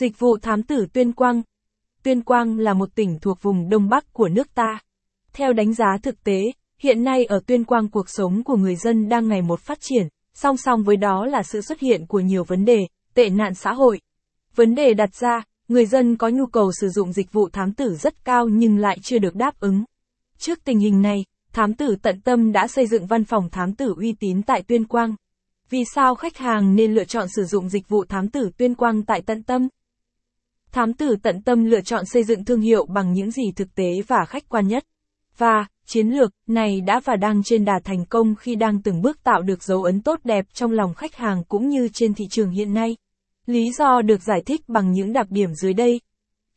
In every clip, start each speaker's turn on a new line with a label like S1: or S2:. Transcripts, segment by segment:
S1: Dịch vụ thám tử Tuyên Quang Tuyên Quang là một tỉnh thuộc vùng Đông Bắc của nước ta. Theo đánh giá thực tế, hiện nay ở Tuyên Quang cuộc sống của người dân đang ngày một phát triển, song song với đó là sự xuất hiện của nhiều vấn đề, tệ nạn xã hội. Vấn đề đặt ra, người dân có nhu cầu sử dụng dịch vụ thám tử rất cao nhưng lại chưa được đáp ứng. Trước tình hình này, thám tử tận tâm đã xây dựng văn phòng thám tử uy tín tại Tuyên Quang. Vì sao khách hàng nên lựa chọn sử dụng dịch vụ thám tử Tuyên Quang tại tận tâm? Thám tử tận tâm lựa chọn xây dựng thương hiệu bằng những gì thực tế và khách quan nhất. Và, chiến lược này đã và đang trên đà thành công khi đang từng bước tạo được dấu ấn tốt đẹp trong lòng khách hàng cũng như trên thị trường hiện nay. Lý do được giải thích bằng những đặc điểm dưới đây.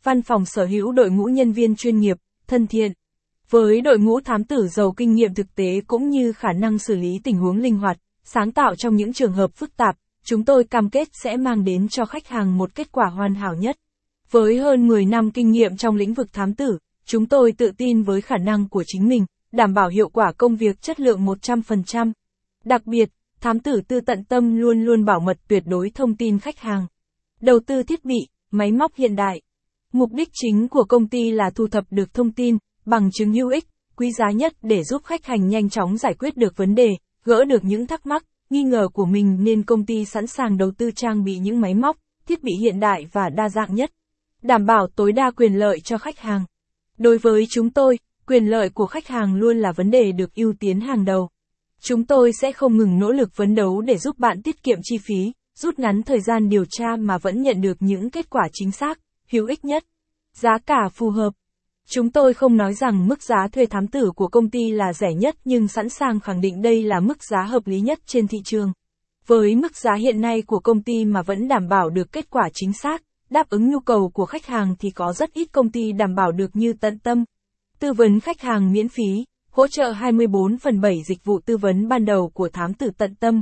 S1: Văn phòng sở hữu đội ngũ nhân viên chuyên nghiệp, thân thiện. Với đội ngũ thám tử giàu kinh nghiệm thực tế cũng như khả năng xử lý tình huống linh hoạt, sáng tạo trong những trường hợp phức tạp, chúng tôi cam kết sẽ mang đến cho khách hàng một kết quả hoàn hảo nhất. Với hơn 10 năm kinh nghiệm trong lĩnh vực thám tử, chúng tôi tự tin với khả năng của chính mình, đảm bảo hiệu quả công việc chất lượng 100%. Đặc biệt, thám tử tư tận tâm luôn luôn bảo mật tuyệt đối thông tin khách hàng. Đầu tư thiết bị, máy móc hiện đại. Mục đích chính của công ty là thu thập được thông tin, bằng chứng hữu ích, quý giá nhất để giúp khách hàng nhanh chóng giải quyết được vấn đề, gỡ được những thắc mắc, nghi ngờ của mình nên công ty sẵn sàng đầu tư trang bị những máy móc, thiết bị hiện đại và đa dạng nhất. Đảm bảo tối đa quyền lợi cho khách hàng. Đối với chúng tôi, quyền lợi của khách hàng luôn là vấn đề được ưu tiên hàng đầu. Chúng tôi sẽ không ngừng nỗ lực phấn đấu để giúp bạn tiết kiệm chi phí, rút ngắn thời gian điều tra mà vẫn nhận được những kết quả chính xác, hữu ích nhất. Giá cả phù hợp. Chúng tôi không nói rằng mức giá thuê thám tử của công ty là rẻ nhất nhưng sẵn sàng khẳng định đây là mức giá hợp lý nhất trên thị trường. Với mức giá hiện nay của công ty mà vẫn đảm bảo được kết quả chính xác, đáp ứng nhu cầu của khách hàng thì có rất ít công ty đảm bảo được như tận tâm. Tư vấn khách hàng miễn phí, hỗ trợ 24 phần 7 dịch vụ tư vấn ban đầu của thám tử tận tâm,